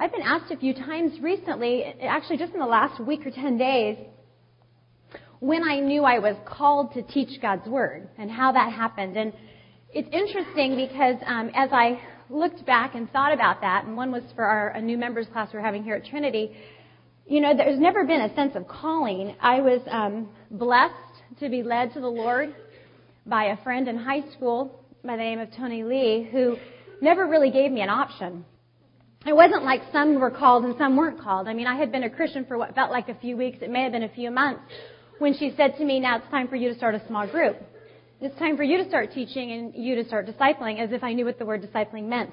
I've been asked a few times recently, actually just in the last week or 10 days, when I knew I was called to teach God's Word and how that happened. And it's interesting because um, as I looked back and thought about that, and one was for our a new members class we're having here at Trinity, you know, there's never been a sense of calling. I was um, blessed to be led to the Lord by a friend in high school by the name of Toni-lee, who never really gave me an option. It wasn't like some were called and some weren't called. I mean, I had been a Christian for what felt like a few weeks. It may have been a few months when she said to me, now it's time for you to start a small group. It's time for you to start teaching and you to start discipling as if I knew what the word discipling meant.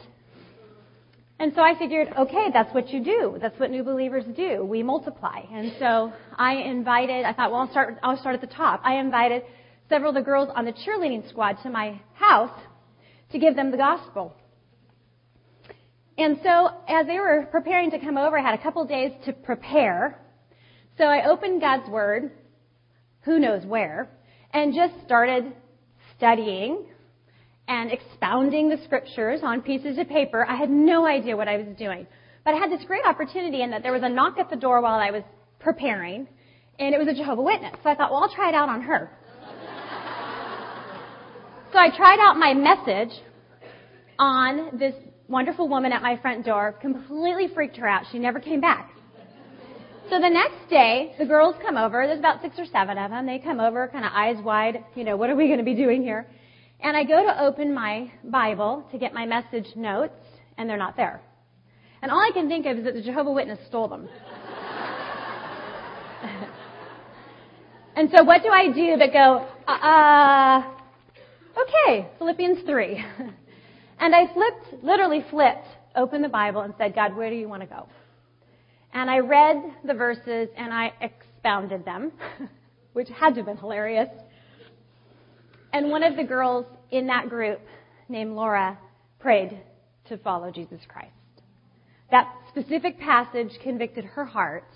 And so I figured, okay, that's what you do. That's what new believers do. We multiply. And so I invited, I thought, well, I'll start, I'll start at the top. I invited several of the girls on the cheerleading squad to my house to give them the gospel. And so as they were preparing to come over, I had a couple days to prepare. So I opened God's Word, who knows where, and just started studying and expounding the scriptures on pieces of paper. I had no idea what I was doing. But I had this great opportunity in that there was a knock at the door while I was preparing, and it was a Jehovah Witness. So I thought, well, I'll try it out on her. so I tried out my message on this wonderful woman at my front door, completely freaked her out. She never came back. So the next day, the girls come over. There's about six or seven of them. They come over, kind of eyes wide. You know, what are we going to be doing here? And I go to open my Bible to get my message notes, and they're not there. And all I can think of is that the Jehovah Witness stole them. and so what do I do but go, uh uh, okay, Philippians 3. and I flipped, literally flipped, opened the Bible and said, God, where do you want to go? And I read the verses and I expounded them, which had to have been hilarious. And one of the girls in that group, named Laura, prayed to follow Jesus Christ. That specific passage convicted her heart,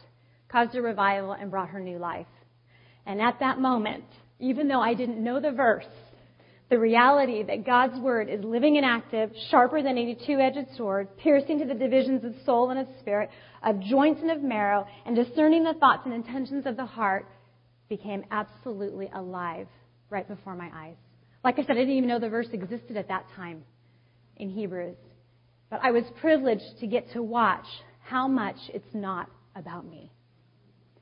caused a revival, and brought her new life. And at that moment, even though I didn't know the verse, the reality that God's word is living and active, sharper than any two-edged sword, piercing to the divisions of soul and of spirit, of joints and of marrow, and discerning the thoughts and intentions of the heart, became absolutely alive right before my eyes. Like I said, I didn't even know the verse existed at that time in Hebrews. But I was privileged to get to watch how much it's not about me.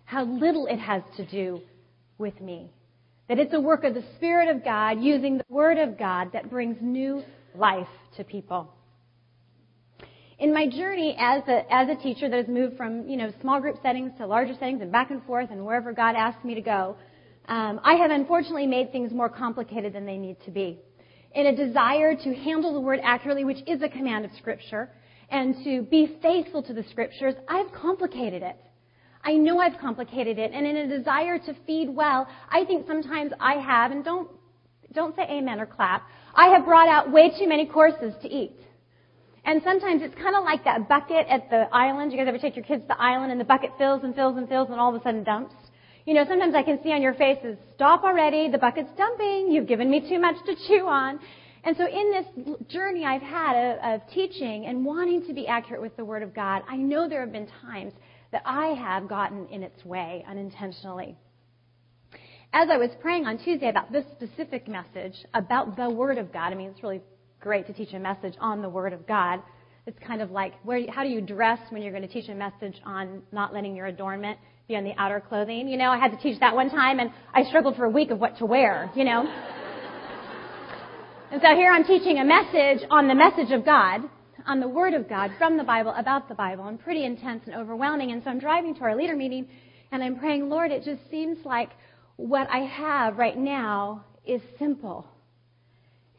How little it has to do with me. That it's a work of the Spirit of God using the Word of God that brings new life to people. In my journey as a, as a teacher that has moved from, you know, small group settings to larger settings and back and forth and wherever God asked me to go, um, I have unfortunately made things more complicated than they need to be. In a desire to handle the word accurately, which is a command of Scripture, and to be faithful to the Scriptures, I've complicated it. I know I've complicated it, and in a desire to feed well, I think sometimes I have, and don't, don't say amen or clap, I have brought out way too many courses to eat. And sometimes it's kind of like that bucket at the island. You guys ever take your kids to the island and the bucket fills and fills and fills and all of a sudden dumps? You know, sometimes I can see on your faces, stop already, the bucket's dumping, you've given me too much to chew on. And so in this journey I've had of, of teaching and wanting to be accurate with the Word of God, I know there have been times that I have gotten in its way unintentionally. As I was praying on Tuesday about this specific message about the Word of God, I mean, it's really great to teach a message on the Word of God. It's kind of like where, how do you dress when you're going to teach a message on not letting your adornment be on the outer clothing. You know, I had to teach that one time and I struggled for a week of what to wear, you know. and so here I'm teaching a message on the message of God, on the Word of God from the Bible about the Bible, and pretty intense and overwhelming. And so I'm driving to our leader meeting and I'm praying, Lord, it just seems like what I have right now is simple.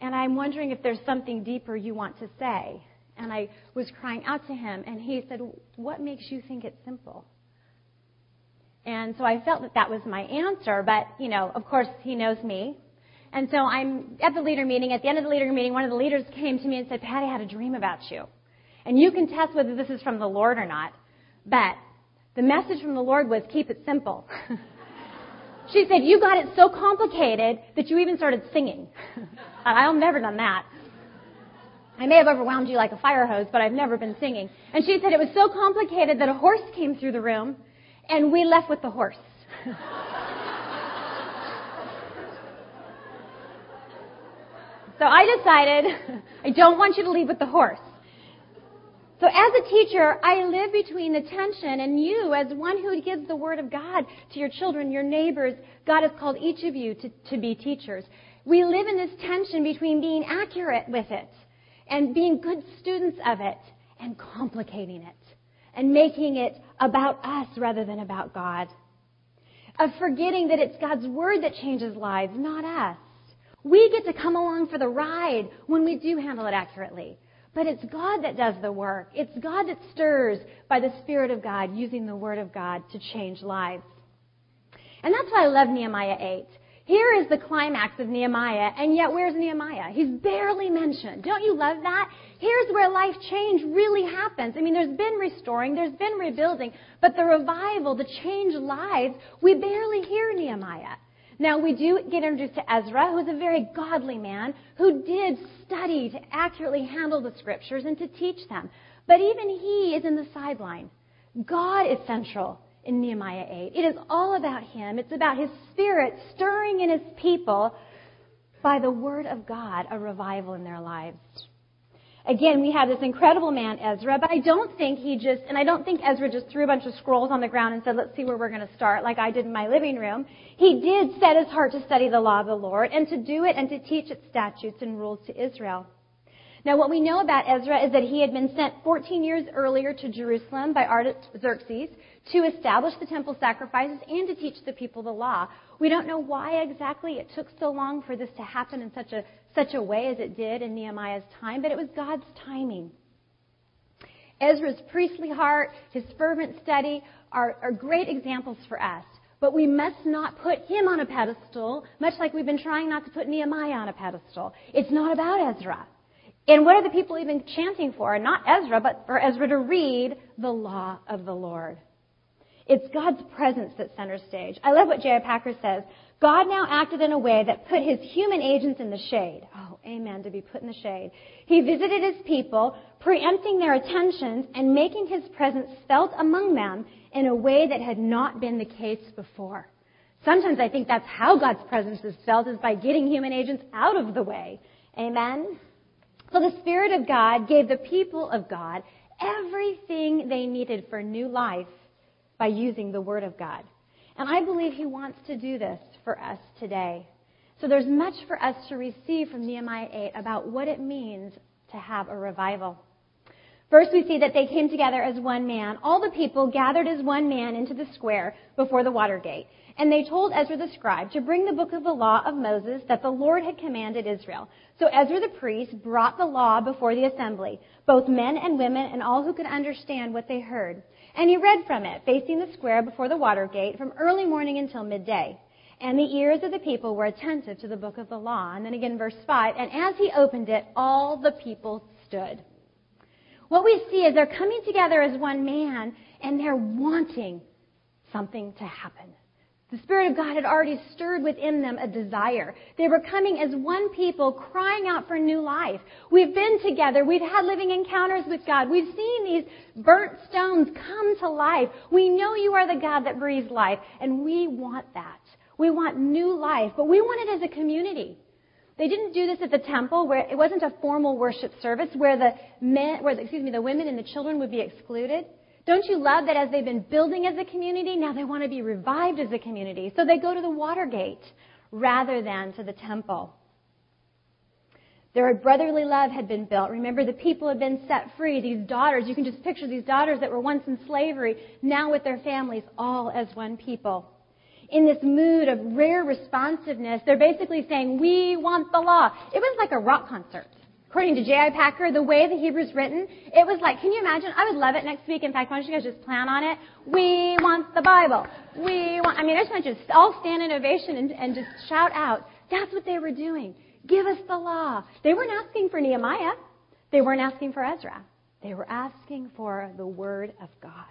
And I'm wondering if there's something deeper you want to say. And I was crying out to him, and he said, What makes you think it's simple? And so I felt that that was my answer, but, you know, of course, he knows me. And so I'm at the leader meeting. At the end of the leader meeting, one of the leaders came to me and said, Patty, I had a dream about you. And you can test whether this is from the Lord or not. But the message from the Lord was keep it simple. she said, you got it so complicated that you even started singing. I've never done that. I may have overwhelmed you like a fire hose, but I've never been singing. And she said it was so complicated that a horse came through the room, and we left with the horse. so I decided I don't want you to leave with the horse. So as a teacher, I live between the tension and you as one who gives the word of God to your children, your neighbors. God has called each of you to, to be teachers. We live in this tension between being accurate with it and being good students of it and complicating it and making it about us rather than about God. Of forgetting that it's God's word that changes lives, not us. We get to come along for the ride when we do handle it accurately. But it's God that does the work. It's God that stirs by the Spirit of God using the Word of God to change lives. And that's why I love Nehemiah 8. Here is the climax of Nehemiah, and yet where's Nehemiah? He's barely mentioned. Don't you love that? Here's where life change really happens. I mean, there's been restoring, there's been rebuilding, but the revival, the change lives, we barely hear Nehemiah. Now, we do get introduced to Ezra, who's a very godly man who did study to accurately handle the scriptures and to teach them. But even he is in the sideline. God is central in Nehemiah 8. It is all about him. It's about his spirit stirring in his people by the word of God, a revival in their lives. Again, we have this incredible man, Ezra, but I don't think he just, and I don't think Ezra just threw a bunch of scrolls on the ground and said, let's see where we're going to start, like I did in my living room. He did set his heart to study the law of the Lord and to do it and to teach its statutes and rules to Israel. Now, what we know about Ezra is that he had been sent 14 years earlier to Jerusalem by Artaxerxes to establish the temple sacrifices and to teach the people the law. We don't know why exactly it took so long for this to happen in such a such a way as it did in Nehemiah's time, but it was God's timing. Ezra's priestly heart, his fervent study are, are great examples for us. But we must not put him on a pedestal, much like we've been trying not to put Nehemiah on a pedestal. It's not about Ezra. And what are the people even chanting for? Not Ezra, but for Ezra to read the law of the Lord. It's God's presence that's center stage. I love what J.I. Packer says. God now acted in a way that put his human agents in the shade. Oh, amen, to be put in the shade. He visited his people, preempting their attentions and making his presence felt among them in a way that had not been the case before. Sometimes I think that's how God's presence is felt is by getting human agents out of the way. Amen? So the Spirit of God gave the people of God everything they needed for new life by using the Word of God. And I believe He wants to do this for us today. So there's much for us to receive from Nehemiah 8 about what it means to have a revival. First, we see that they came together as one man. All the people gathered as one man into the square before the water gate. And they told Ezra the scribe to bring the book of the law of Moses that the Lord had commanded Israel. So Ezra the priest brought the law before the assembly, both men and women and all who could understand what they heard. And he read from it, facing the square before the water gate, from early morning until midday. And the ears of the people were attentive to the book of the law. And then again, verse 5. And as he opened it, all the people stood. What we see is they're coming together as one man and they're wanting something to happen. The Spirit of God had already stirred within them a desire. They were coming as one people crying out for new life. We've been together. We've had living encounters with God. We've seen these burnt stones come to life. We know you are the God that breathes life, and we want that. We want new life, but we want it as a community. They didn't do this at the temple where it wasn't a formal worship service where the men, where, excuse me, the women and the children would be excluded. Don't you love that as they've been building as a community, now they want to be revived as a community? So they go to the Watergate rather than to the temple. Their brotherly love had been built. Remember, the people had been set free. These daughters, you can just picture these daughters that were once in slavery, now with their families, all as one people. In this mood of rare responsiveness, they're basically saying, We want the law. It was like a rock concert. According to J.I. Packer, the way the Hebrew's written, it was like, can you imagine? I would love it next week. In fact, why don't you guys just plan on it? We want the Bible. We want, I mean, I just want you to all stand in ovation and, and just shout out. That's what they were doing. Give us the law. They weren't asking for Nehemiah. They weren't asking for Ezra. They were asking for the Word of God.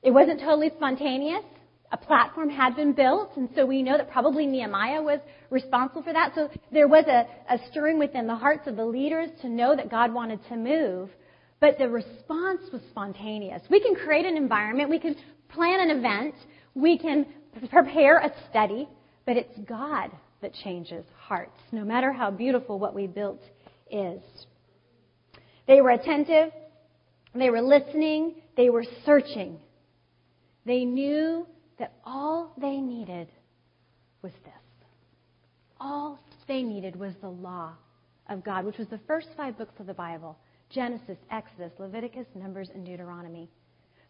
It wasn't totally spontaneous. A platform had been built, and so we know that probably Nehemiah was responsible for that. So there was a, a stirring within the hearts of the leaders to know that God wanted to move. But the response was spontaneous. We can create an environment, we can plan an event, we can prepare a study, but it's God that changes hearts, no matter how beautiful what we built is. They were attentive, they were listening, they were searching. They knew that all they needed was this. All they needed was the law of God, which was the first five books of the Bible Genesis, Exodus, Leviticus, Numbers, and Deuteronomy.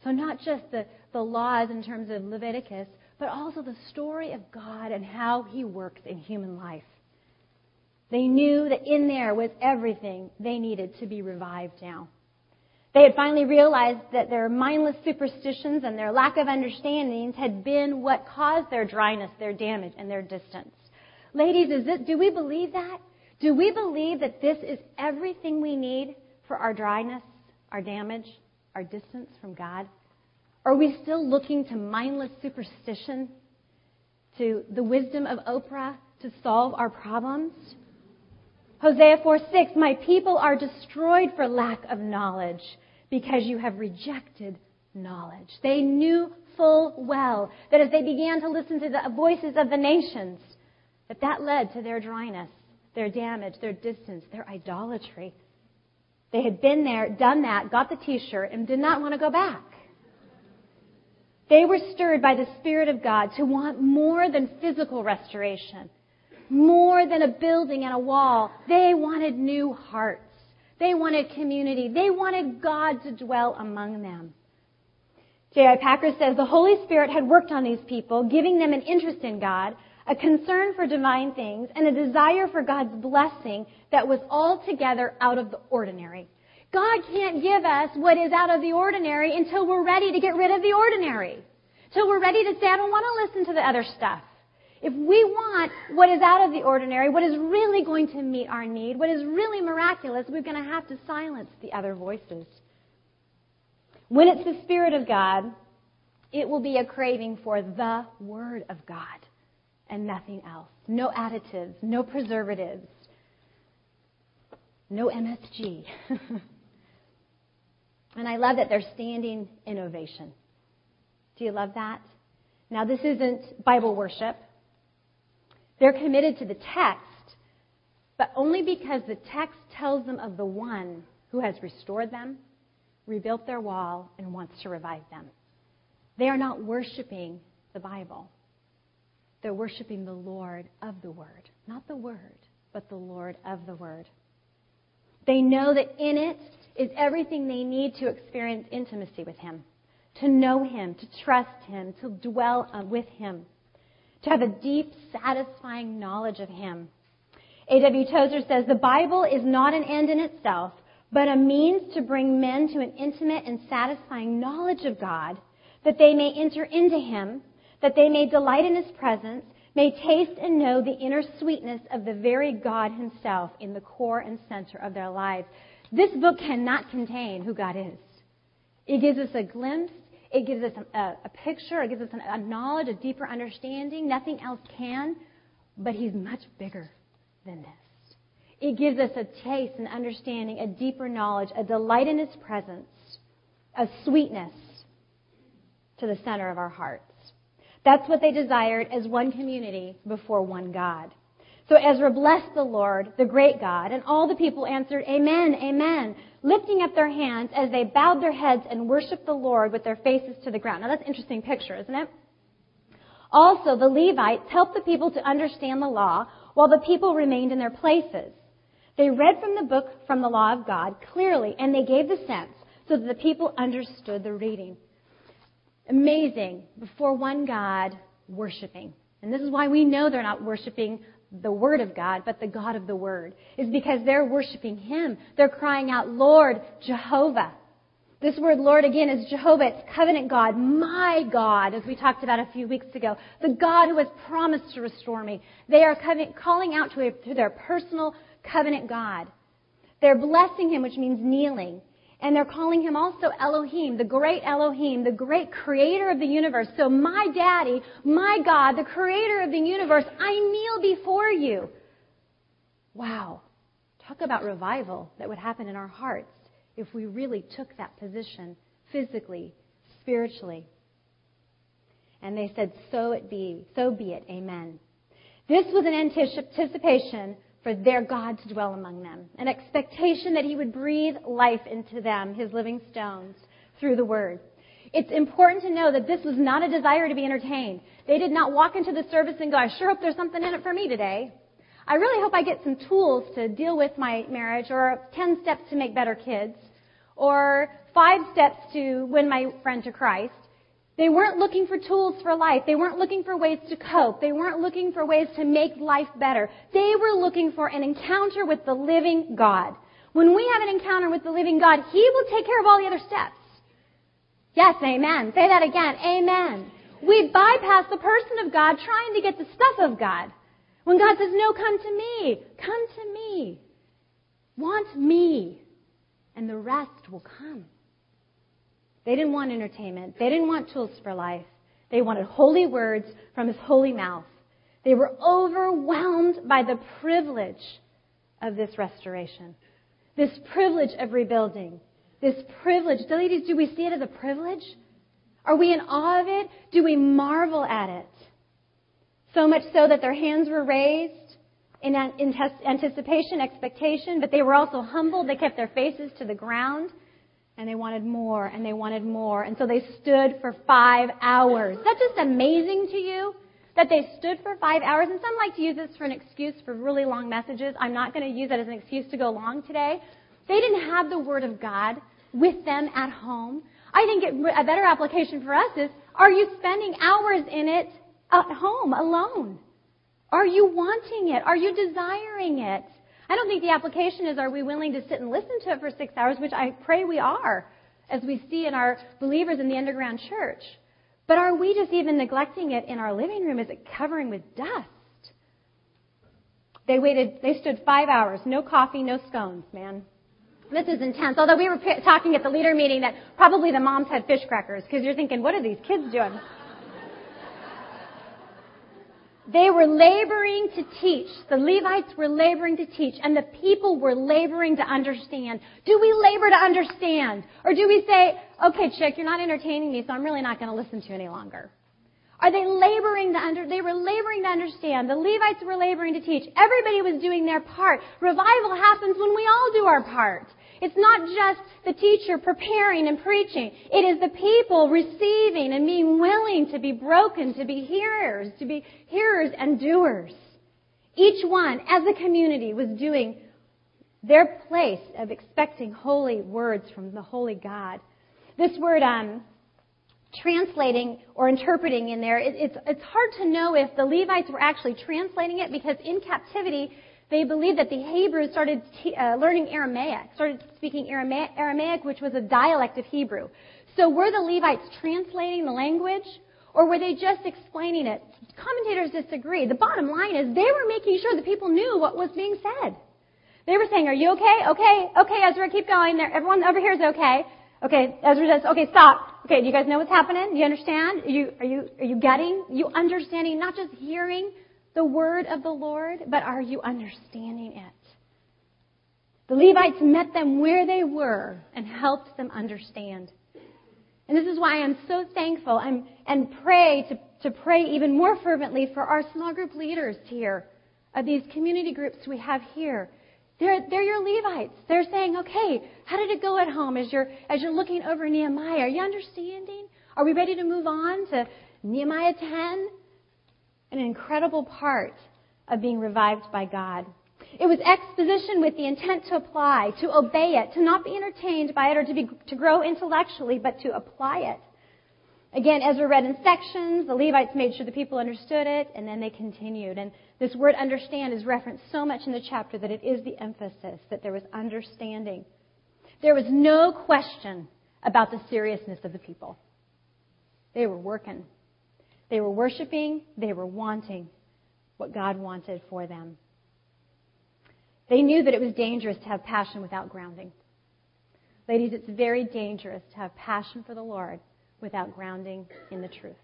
So, not just the, the laws in terms of Leviticus, but also the story of God and how He works in human life. They knew that in there was everything they needed to be revived now. They had finally realized that their mindless superstitions and their lack of understandings had been what caused their dryness, their damage, and their distance. Ladies, is this, do we believe that? Do we believe that this is everything we need for our dryness, our damage, our distance from God? Are we still looking to mindless superstition, to the wisdom of Oprah to solve our problems? Hosea 4 6, my people are destroyed for lack of knowledge because you have rejected knowledge. They knew full well that as they began to listen to the voices of the nations, that that led to their dryness, their damage, their distance, their idolatry. They had been there, done that, got the t-shirt, and did not want to go back. They were stirred by the Spirit of God to want more than physical restoration more than a building and a wall. They wanted new hearts. They wanted community. They wanted God to dwell among them. J.I. Packer says the Holy Spirit had worked on these people, giving them an interest in God, a concern for divine things, and a desire for God's blessing that was altogether out of the ordinary. God can't give us what is out of the ordinary until we're ready to get rid of the ordinary. Till we're ready to say, I don't want to listen to the other stuff. If we want what is out of the ordinary, what is really going to meet our need, what is really miraculous, we're going to have to silence the other voices. When it's the Spirit of God, it will be a craving for the Word of God and nothing else. No additives, no preservatives, no MSG. and I love that they're standing in ovation. Do you love that? Now, this isn't Bible worship. They're committed to the text, but only because the text tells them of the one who has restored them, rebuilt their wall, and wants to revive them. They are not worshiping the Bible. They're worshiping the Lord of the Word. Not the Word, but the Lord of the Word. They know that in it is everything they need to experience intimacy with Him, to know Him, to trust Him, to dwell uh, with Him to have a deep, satisfying knowledge of Him. A.W. Tozer says, The Bible is not an end in itself, but a means to bring men to an intimate and satisfying knowledge of God, that they may enter into Him, that they may delight in His presence, may taste and know the inner sweetness of the very God Himself in the core and center of their lives. This book cannot contain who God is. It gives us a glimpse it gives us a, a picture, it gives us a knowledge, a deeper understanding. Nothing else can, but He's much bigger than this. It gives us a taste, an understanding, a deeper knowledge, a delight in His presence, a sweetness to the center of our hearts. That's what they desired as one community before one God. So Ezra blessed the Lord, the great God, and all the people answered, Amen, Amen, lifting up their hands as they bowed their heads and worshiped the Lord with their faces to the ground. Now that's an interesting picture, isn't it? Also, the Levites helped the people to understand the law while the people remained in their places. They read from the book from the law of God clearly, and they gave the sense so that the people understood the reading. Amazing. Before one God, worshiping. And this is why we know they're not worshiping the Word of God, but the God of the Word, is because they're worshiping Him. They're crying out, Lord, Jehovah. This word Lord again is Jehovah. It's covenant God, my God, as we talked about a few weeks ago. The God who has promised to restore me. They are covenant, calling out to, a, to their personal covenant God. They're blessing Him, which means kneeling. And they're calling him also Elohim, the great Elohim, the great creator of the universe. So my daddy, my God, the creator of the universe, I kneel before you. Wow. Talk about revival that would happen in our hearts if we really took that position physically, spiritually. And they said, So it be, so be it, amen. This was an anticipation for their God to dwell among them, an expectation that He would breathe life into them, His living stones, through the Word. It's important to know that this was not a desire to be entertained. They did not walk into the service and go, I sure hope there's something in it for me today. I really hope I get some tools to deal with my marriage, or 10 steps to make better kids, or five steps to win my friend to Christ. They weren't looking for tools for life. They weren't looking for ways to cope. They weren't looking for ways to make life better. They were looking for an encounter with the living God. When we have an encounter with the living God, He will take care of all the other steps. Yes, amen. Say that again. Amen. We bypass the person of God trying to get the stuff of God. When God says, no, come to me. Come to me. Want me. And the rest will come. They didn't want entertainment. They didn't want tools for life. They wanted holy words from his holy mouth. They were overwhelmed by the privilege of this restoration, this privilege of rebuilding, this privilege. Ladies, do we see it as a privilege? Are we in awe of it? Do we marvel at it? So much so that their hands were raised in anticipation, expectation, but they were also humbled. They kept their faces to the ground and they wanted more and they wanted more. And so they stood for five hours. Is that just amazing to you? That they stood for five hours. And some like to use this for an excuse for really long messages. I'm not going to use that as an excuse to go long today. They didn't have the Word of God with them at home. I think it, a better application for us is, are you spending hours in it at home alone? Are you wanting it? Are you desiring it? I don't think the application is are we willing to sit and listen to it for six hours, which I pray we are, as we see in our believers in the underground church. But are we just even neglecting it in our living room? Is it covering with dust? They waited, they stood five hours, no coffee, no scones, man. This is intense. Although we were talking at the leader meeting that probably the moms had fish crackers because you're thinking, what are these kids doing? They were laboring to teach. The Levites were laboring to teach, and the people were laboring to understand. Do we labor to understand? Or do we say, okay, chick, you're not entertaining me, so I'm really not going to listen to you any longer? Are they laboring to under, they were laboring to understand. The Levites were laboring to teach. Everybody was doing their part. Revival happens when we all do our part. It's not just the teacher preparing and preaching. It is the people receiving and being willing to be broken, to be hearers, to be hearers and doers. Each one, as a community, was doing their place of expecting holy words from the holy God. This word, um, translating or interpreting in there, it, it's, it's hard to know if the Levites were actually translating it because in captivity, they believed that the Hebrews started t- uh, learning Aramaic, started speaking Aramaic, Aramaic, which was a dialect of Hebrew. So were the Levites translating the language, or were they just explaining it? Commentators disagree. The bottom line is they were making sure the people knew what was being said. They were saying, "Are you okay? Okay, okay, Ezra, keep going. There, everyone over here is okay. Okay, Ezra says, "Okay, stop. Okay, do you guys know what's happening? Do you understand? Are you are you are you getting? You understanding? Not just hearing, the word of the Lord, but are you understanding it? The Levites met them where they were and helped them understand. And this is why I'm so thankful and, and pray to, to pray even more fervently for our small group leaders here of these community groups we have here. They're, they're your Levites. They're saying, okay, how did it go at home as you're, as you're looking over Nehemiah? Are you understanding? Are we ready to move on to Nehemiah 10? An incredible part of being revived by God. It was exposition with the intent to apply, to obey it, to not be entertained by it or to, be, to grow intellectually, but to apply it. Again, Ezra read in sections, the Levites made sure the people understood it, and then they continued. And this word understand is referenced so much in the chapter that it is the emphasis that there was understanding. There was no question about the seriousness of the people. They were working. They were worshiping, they were wanting what God wanted for them. They knew that it was dangerous to have passion without grounding. Ladies, it's very dangerous to have passion for the Lord without grounding in the truth.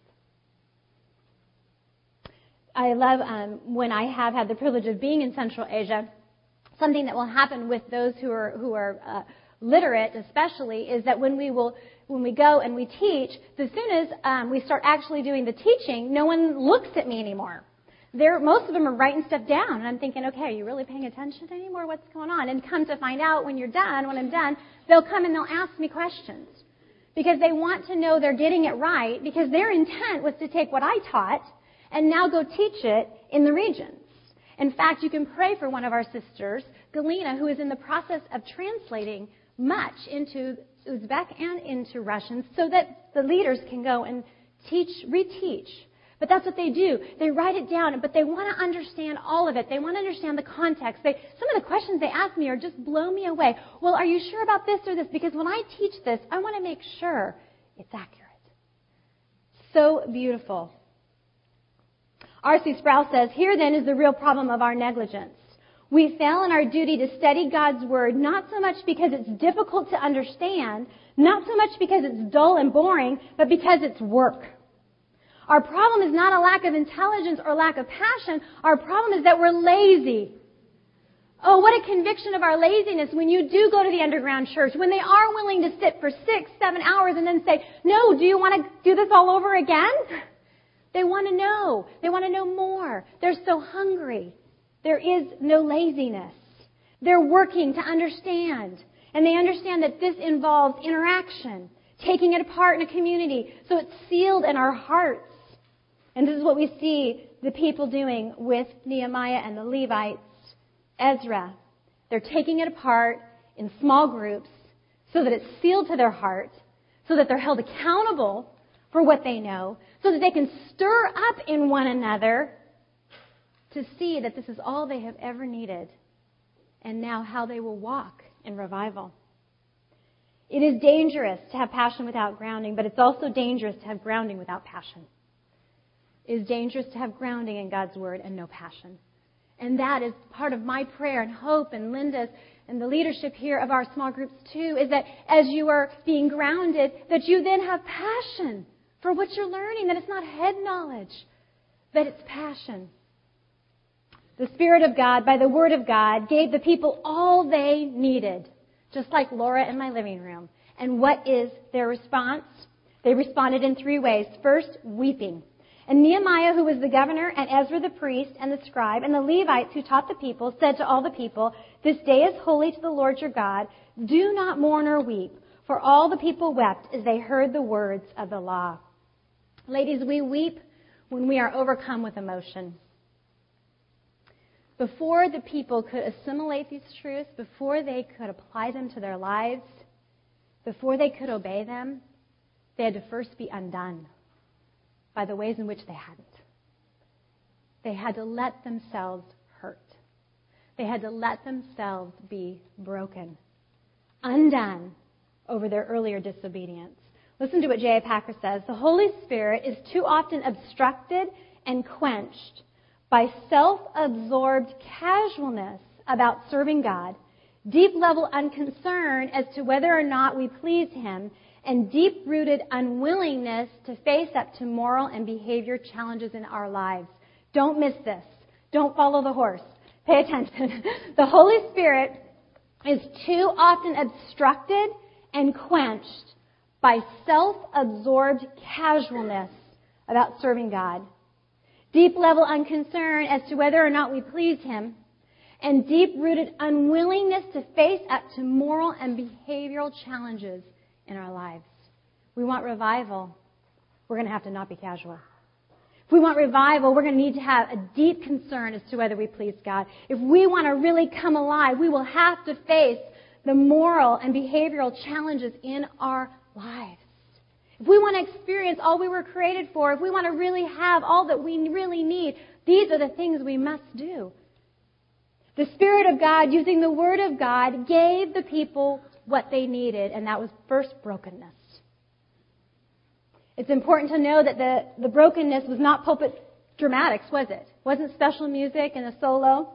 I love um, when I have had the privilege of being in Central Asia. Something that will happen with those who are who are uh, literate, especially, is that when we will when we go and we teach, as soon as um, we start actually doing the teaching, no one looks at me anymore. They're, most of them are writing stuff down, and I'm thinking, okay, are you really paying attention anymore? What's going on? And come to find out, when you're done, when I'm done, they'll come and they'll ask me questions because they want to know they're getting it right because their intent was to take what I taught and now go teach it in the regions. In fact, you can pray for one of our sisters, Galina, who is in the process of translating much into Uzbek and into Russian so that the leaders can go and teach, reteach. But that's what they do. They write it down, but they want to understand all of it. They want to understand the context. They, some of the questions they ask me are just blow me away. Well, are you sure about this or this? Because when I teach this, I want to make sure it's accurate. So beautiful. R.C. Sproul says, Here then is the real problem of our negligence. We fail in our duty to study God's Word not so much because it's difficult to understand, not so much because it's dull and boring, but because it's work. Our problem is not a lack of intelligence or lack of passion. Our problem is that we're lazy. Oh, what a conviction of our laziness when you do go to the underground church, when they are willing to sit for six, seven hours and then say, no, do you want to do this all over again? They want to know. They want to know more. They're so hungry. There is no laziness. They're working to understand. And they understand that this involves interaction, taking it apart in a community. So it's sealed in our hearts. And this is what we see the people doing with Nehemiah and the Levites, Ezra. They're taking it apart in small groups so that it's sealed to their heart, so that they're held accountable for what they know, so that they can stir up in one another to see that this is all they have ever needed and now how they will walk in revival. It is dangerous to have passion without grounding, but it's also dangerous to have grounding without passion. It is dangerous to have grounding in God's Word and no passion. And that is part of my prayer and hope and Linda's and the leadership here of our small groups too, is that as you are being grounded, that you then have passion for what you're learning, that it's not head knowledge, but it's passion. The Spirit of God, by the Word of God, gave the people all they needed, just like Laura in my living room. And what is their response? They responded in three ways. First, weeping. And Nehemiah, who was the governor, and Ezra the priest, and the scribe, and the Levites who taught the people, said to all the people, This day is holy to the Lord your God. Do not mourn or weep. For all the people wept as they heard the words of the law. Ladies, we weep when we are overcome with emotion. Before the people could assimilate these truths, before they could apply them to their lives, before they could obey them, they had to first be undone by the ways in which they hadn't. They had to let themselves hurt. They had to let themselves be broken, undone over their earlier disobedience. Listen to what J.I. Packer says. The Holy Spirit is too often obstructed and quenched by self absorbed casualness about serving God, deep level unconcern as to whether or not we please Him, and deep rooted unwillingness to face up to moral and behavior challenges in our lives. Don't miss this. Don't follow the horse. Pay attention. the Holy Spirit is too often obstructed and quenched by self absorbed casualness about serving God, deep level unconcern as to whether or not we please Him, and deep rooted unwillingness to face up to moral and behavioral challenges in our lives. We want revival. We're going to have to not be casual. If we want revival, we're going to need to have a deep concern as to whether we please God. If we want to really come alive, we will have to face the moral and behavioral challenges in our lives. If we want to experience all we were created for, if we want to really have all that we really need, these are the things we must do. The Spirit of God, using the Word of God, gave the people what they needed, and that was first brokenness. It's important to know that the, the brokenness was not pulpit dramatics, was it? It wasn't special music and a solo.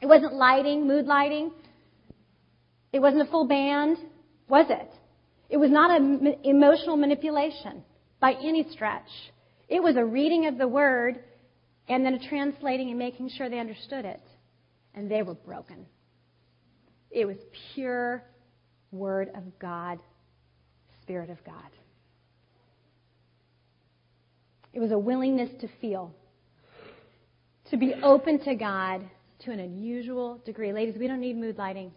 It wasn't lighting, mood lighting. It wasn't a full band. was it? It was not an emotional manipulation by any stretch. It was a reading of the word and then a translating and making sure they understood it. And they were broken. It was pure word of God, Spirit of God. It was a willingness to feel, to be open to God to an unusual degree. Ladies, we don't need mood lighting.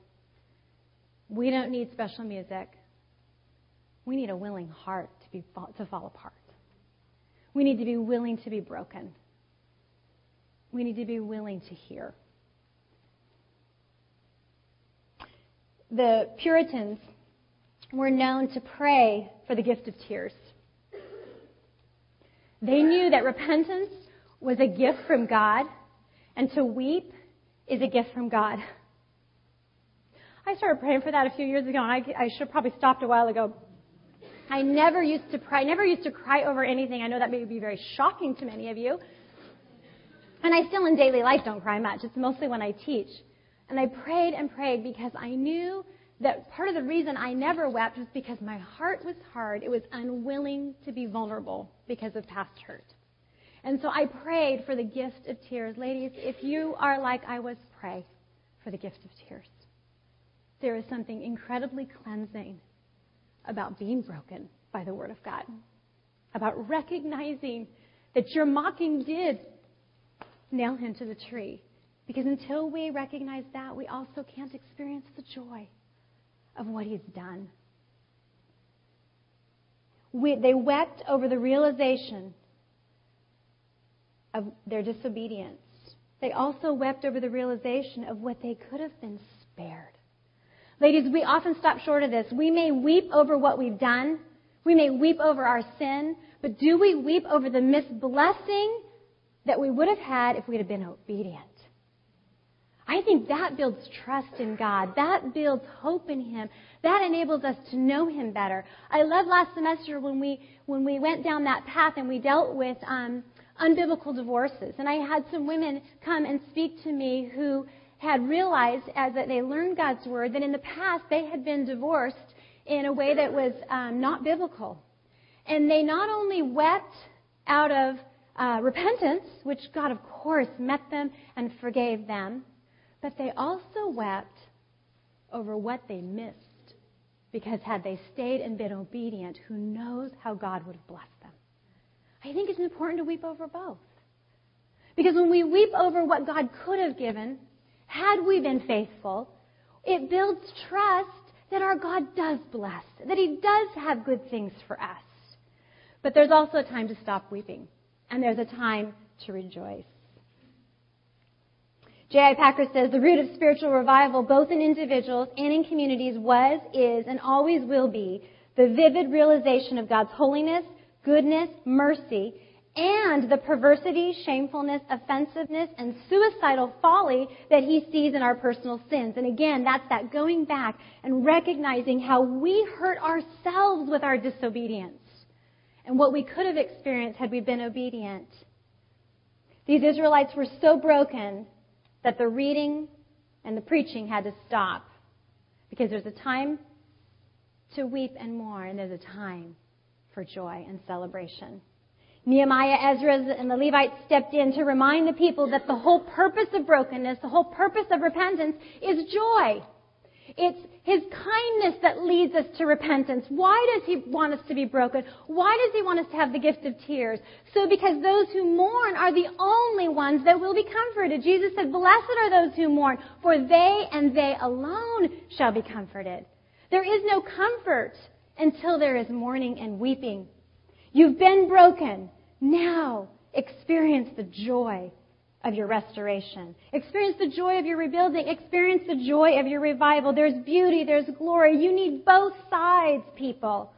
We don't need special music. We need a willing heart to, be, to fall apart. We need to be willing to be broken. We need to be willing to hear. The Puritans were known to pray for the gift of tears. They knew that repentance was a gift from God, and to weep is a gift from God. I started praying for that a few years ago, and I, I should have probably stopped a while ago. I never used to I never used to cry over anything. I know that may be very shocking to many of you. And I still in daily life don't cry much. It's mostly when I teach. And I prayed and prayed because I knew that part of the reason I never wept was because my heart was hard. It was unwilling to be vulnerable because of past hurt. And so I prayed for the gift of tears. Ladies, if you are like I was, pray for the gift of tears. There is something incredibly cleansing about being broken by the Word of God, about recognizing that your mocking did nail him to the tree. Because until we recognize that, we also can't experience the joy of what he's done. We, they wept over the realization of their disobedience. They also wept over the realization of what they could have been spared. Ladies, we often stop short of this. We may weep over what we've done. We may weep over our sin. But do we weep over the missed blessing that we would have had if we'd have been obedient? I think that builds trust in God. That builds hope in Him. That enables us to know Him better. I love last semester when we when we went down that path and we dealt with um, unbiblical divorces. And I had some women come and speak to me who had realized as they learned God's word that in the past they had been divorced in a way that was um, not biblical. And they not only wept out of uh, repentance, which God, of course, met them and forgave them, but they also wept over what they missed. Because had they stayed and been obedient, who knows how God would have blessed them. I think it's important to weep over both. Because when we weep over what God could have given, had we been faithful, it builds trust that our God does bless, that He does have good things for us. But there's also a time to stop weeping, and there's a time to rejoice. J.I. Packer says the root of spiritual revival, both in individuals and in communities, was, is, and always will be the vivid realization of God's holiness, goodness, mercy, and the perversity, shamefulness, offensiveness, and suicidal folly that he sees in our personal sins. And again, that's that going back and recognizing how we hurt ourselves with our disobedience and what we could have experienced had we been obedient. These Israelites were so broken that the reading and the preaching had to stop because there's a time to weep and mourn, and there's a time for joy and celebration. Nehemiah, Ezra, and the Levites stepped in to remind the people that the whole purpose of brokenness, the whole purpose of repentance is joy. It's His kindness that leads us to repentance. Why does He want us to be broken? Why does He want us to have the gift of tears? So because those who mourn are the only ones that will be comforted. Jesus said, blessed are those who mourn, for they and they alone shall be comforted. There is no comfort until there is mourning and weeping. You've been broken. Now experience the joy of your restoration. Experience the joy of your rebuilding. Experience the joy of your revival. There's beauty, there's glory. You need both sides, people.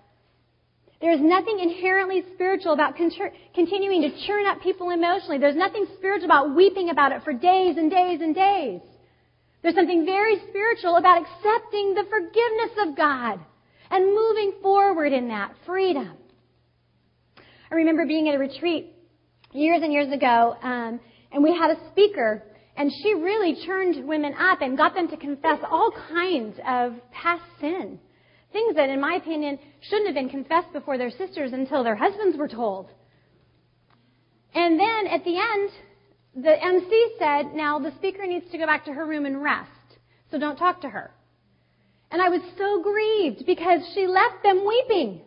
There's nothing inherently spiritual about continuing to churn up people emotionally. There's nothing spiritual about weeping about it for days and days and days. There's something very spiritual about accepting the forgiveness of God and moving forward in that freedom. I remember being at a retreat years and years ago, um, and we had a speaker, and she really churned women up and got them to confess all kinds of past sin Things that, in my opinion, shouldn't have been confessed before their sisters until their husbands were told. And then at the end, the MC said, now the speaker needs to go back to her room and rest. So don't talk to her. And I was so grieved because she left them weeping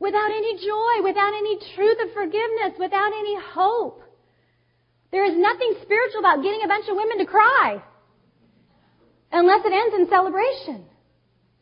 without any joy, without any truth of forgiveness, without any hope. There is nothing spiritual about getting a bunch of women to cry unless it ends in celebration.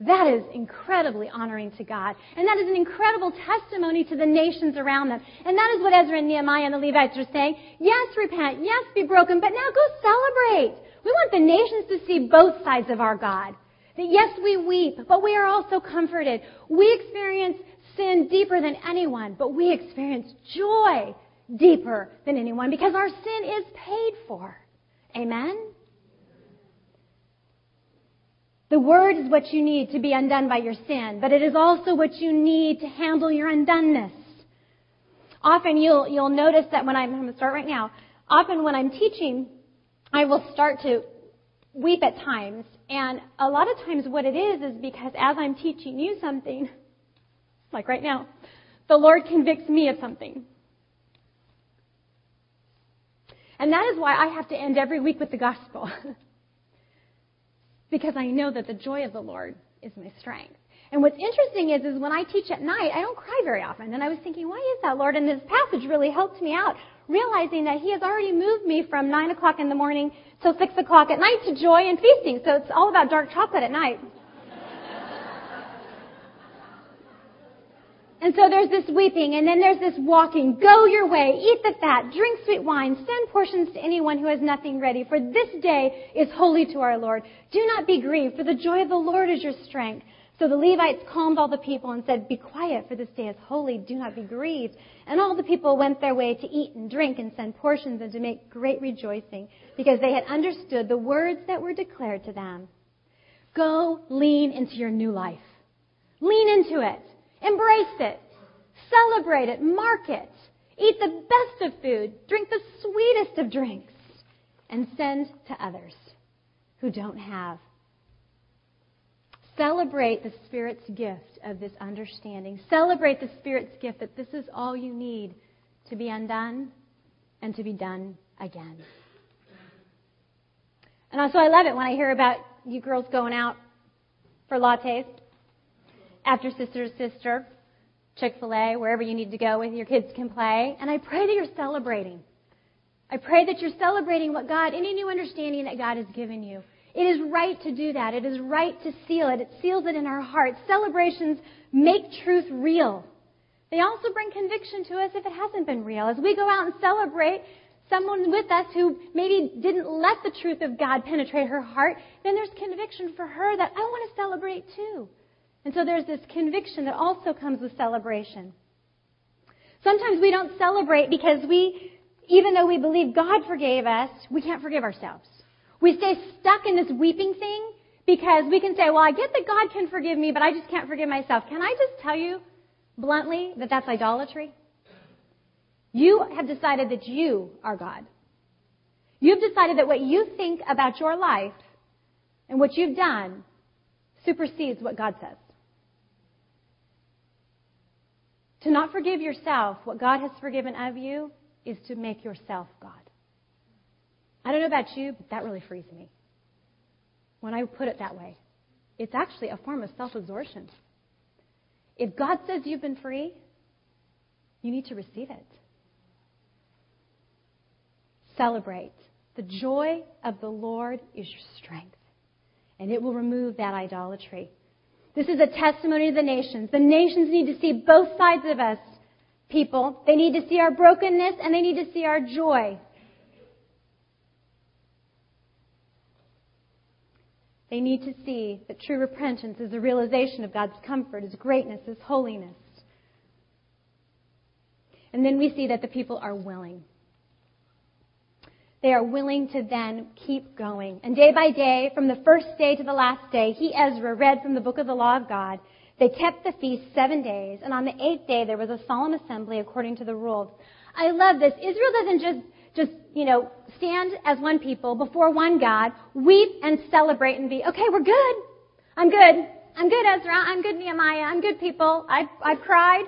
That is incredibly honoring to God. And that is an incredible testimony to the nations around them. And that is what Ezra and Nehemiah and the Levites are saying. Yes, repent. Yes, be broken. But now go celebrate. We want the nations to see both sides of our God. That yes, we weep, but we are also comforted. We experience sin deeper than anyone, but we experience joy deeper than anyone because our sin is paid for. Amen? The Word is what you need to be undone by your sin, but it is also what you need to handle your undoneness. Often you'll, you'll notice that when I'm, I'm going to start right now, often when I'm teaching, I will start to weep at times. And a lot of times what it is is because as I'm teaching you something, like right now, the Lord convicts me of something. And that is why I have to end every week with the gospel. because I know that the joy of the Lord is my strength. And what's interesting is, is when I teach at night, I don't cry very often. And I was thinking, why is that, Lord? And this passage really helped me out, realizing that He has already moved me from 9 o'clock in the morning till 6 o'clock at night to joy and feasting. So it's all about dark chocolate at night. And so there's this weeping, and then there's this walking. Go your way, eat the fat, drink sweet wine, send portions to anyone who has nothing ready, for this day is holy to our Lord. Do not be grieved, for the joy of the Lord is your strength. So the Levites calmed all the people and said, Be quiet, for this day is holy. Do not be grieved. And all the people went their way to eat and drink and send portions and to make great rejoicing, because they had understood the words that were declared to them. Go lean into your new life. Lean into it. Embrace it. Celebrate it. Mark it. Eat the best of food. Drink the sweetest of drinks. And send to others who don't have. Celebrate the Spirit's gift of this understanding. Celebrate the Spirit's gift that this is all you need to be undone and to be done again. And also, I love it when I hear about you girls going out for lattes after Sister to Sister, Chick fil A, wherever you need to go with your kids can play. And I pray that you're celebrating. I pray that you're celebrating what God, any new understanding that God has given you. It is right to do that. It is right to seal it. It seals it in our hearts. Celebrations make truth real. They also bring conviction to us if it hasn't been real. As we go out and celebrate someone with us who maybe didn't let the truth of God penetrate her heart, then there's conviction for her that I want to celebrate too. And so there's this conviction that also comes with celebration. Sometimes we don't celebrate because we, even though we believe God forgave us, we can't forgive ourselves. We stay stuck in this weeping thing because we can say, well, I get that God can forgive me, but I just can't forgive myself. Can I just tell you bluntly that that's idolatry? You have decided that you are God. You've decided that what you think about your life and what you've done supersedes what God says. To not forgive yourself what God has forgiven of you is to make yourself God. I don't know about you, but that really frees me. When I put it that way, it's actually a form of self absorption. If God says you've been free, you need to receive it. Celebrate. The joy of the Lord is your strength, and it will remove that idolatry. This is a testimony to the nations. The nations need to see both sides of us, people. They need to see our brokenness and they need to see our joy. They need to see that true repentance is a realization of God's comfort, His greatness, His holiness. And then we see that the people are willing. They are willing to then keep going. And day by day, from the first day to the last day, he, Ezra, read from the book of the law of God. They kept the feast seven days, and on the eighth day there was a solemn assembly according to the rules. I love this. Israel doesn't just, just, you know, stand as one people before one God, weep and celebrate and be, okay, we're good. I'm good. I'm good, Ezra. I'm good, Nehemiah. I'm good, people. I, I've cried.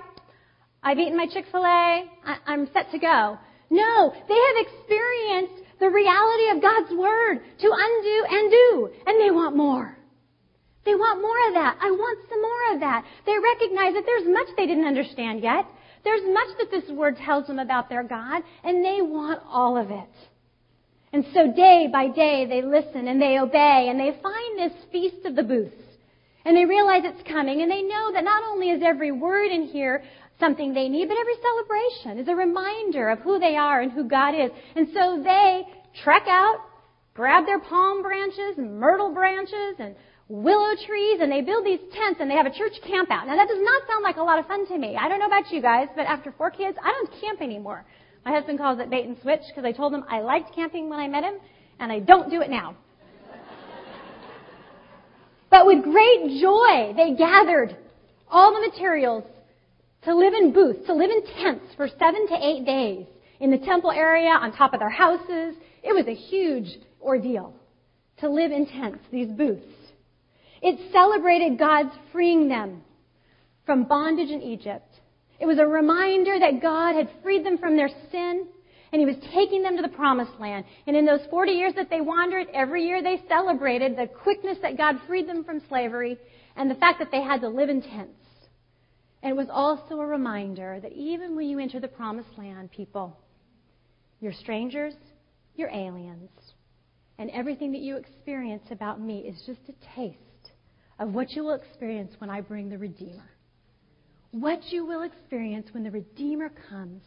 I've eaten my Chick-fil-A. I, I'm set to go. No, they have experienced the reality of God's Word to undo and do, and they want more. They want more of that. I want some more of that. They recognize that there's much they didn't understand yet. There's much that this Word tells them about their God, and they want all of it. And so day by day they listen and they obey and they find this feast of the booths. And they realize it's coming and they know that not only is every word in here something they need, but every celebration is a reminder of who they are and who God is. And so they trek out, grab their palm branches and myrtle branches and willow trees and they build these tents and they have a church camp out. Now that does not sound like a lot of fun to me. I don't know about you guys, but after four kids, I don't camp anymore. My husband calls it bait and switch because I told him I liked camping when I met him and I don't do it now. but with great joy, they gathered all the materials to live in booths, to live in tents for seven to eight days in the temple area, on top of their houses. It was a huge ordeal to live in tents, these booths. It celebrated God's freeing them from bondage in Egypt. It was a reminder that God had freed them from their sin and He was taking them to the promised land. And in those 40 years that they wandered, every year they celebrated the quickness that God freed them from slavery and the fact that they had to live in tents. And it was also a reminder that even when you enter the promised land, people, you're strangers, you're aliens. And everything that you experience about me is just a taste of what you will experience when I bring the Redeemer. What you will experience when the Redeemer comes,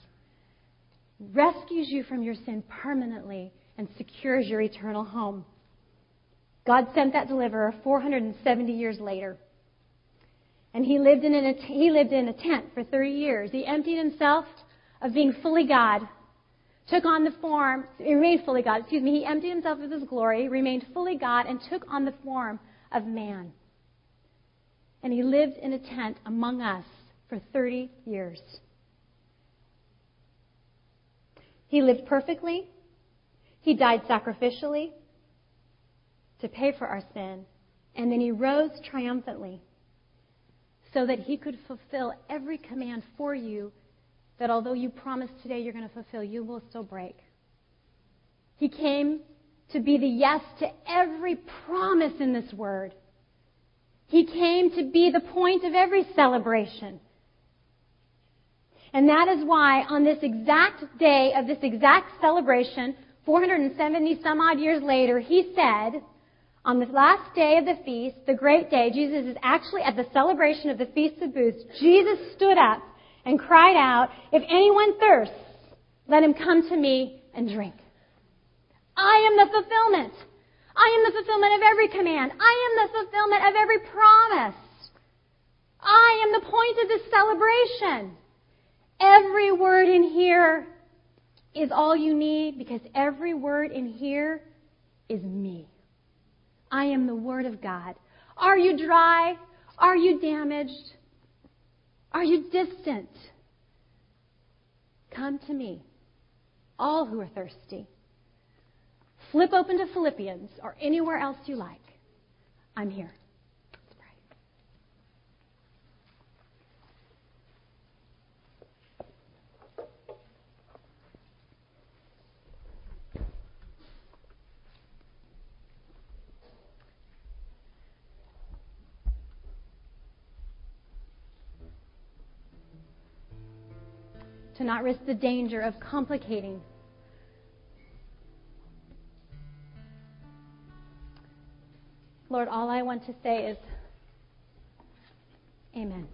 rescues you from your sin permanently, and secures your eternal home. God sent that deliverer 470 years later. And he lived in, a, he lived in a tent for 30 years. He emptied himself of being fully God, took on the form, he remained fully God, excuse me, he emptied himself of his glory, remained fully God, and took on the form of man. And he lived in a tent among us for 30 years. He lived perfectly. He died sacrificially to pay for our sin. And then he rose triumphantly so that he could fulfill every command for you that although you promise today you're going to fulfill, you will still break. He came to be the yes to every promise in this word. He came to be the point of every celebration. And that is why on this exact day of this exact celebration, 470 some odd years later, he said, on the last day of the feast, the great day, Jesus is actually at the celebration of the Feast of Booths. Jesus stood up and cried out, If anyone thirsts, let him come to me and drink. I am the fulfillment. I am the fulfillment of every command. I am the fulfillment of every promise. I am the point of this celebration. Every word in here is all you need because every word in here is me. I am the Word of God. Are you dry? Are you damaged? Are you distant? Come to me, all who are thirsty. Flip open to Philippians or anywhere else you like. I'm here. To not risk the danger of complicating Lord, all I want to say is, Amen.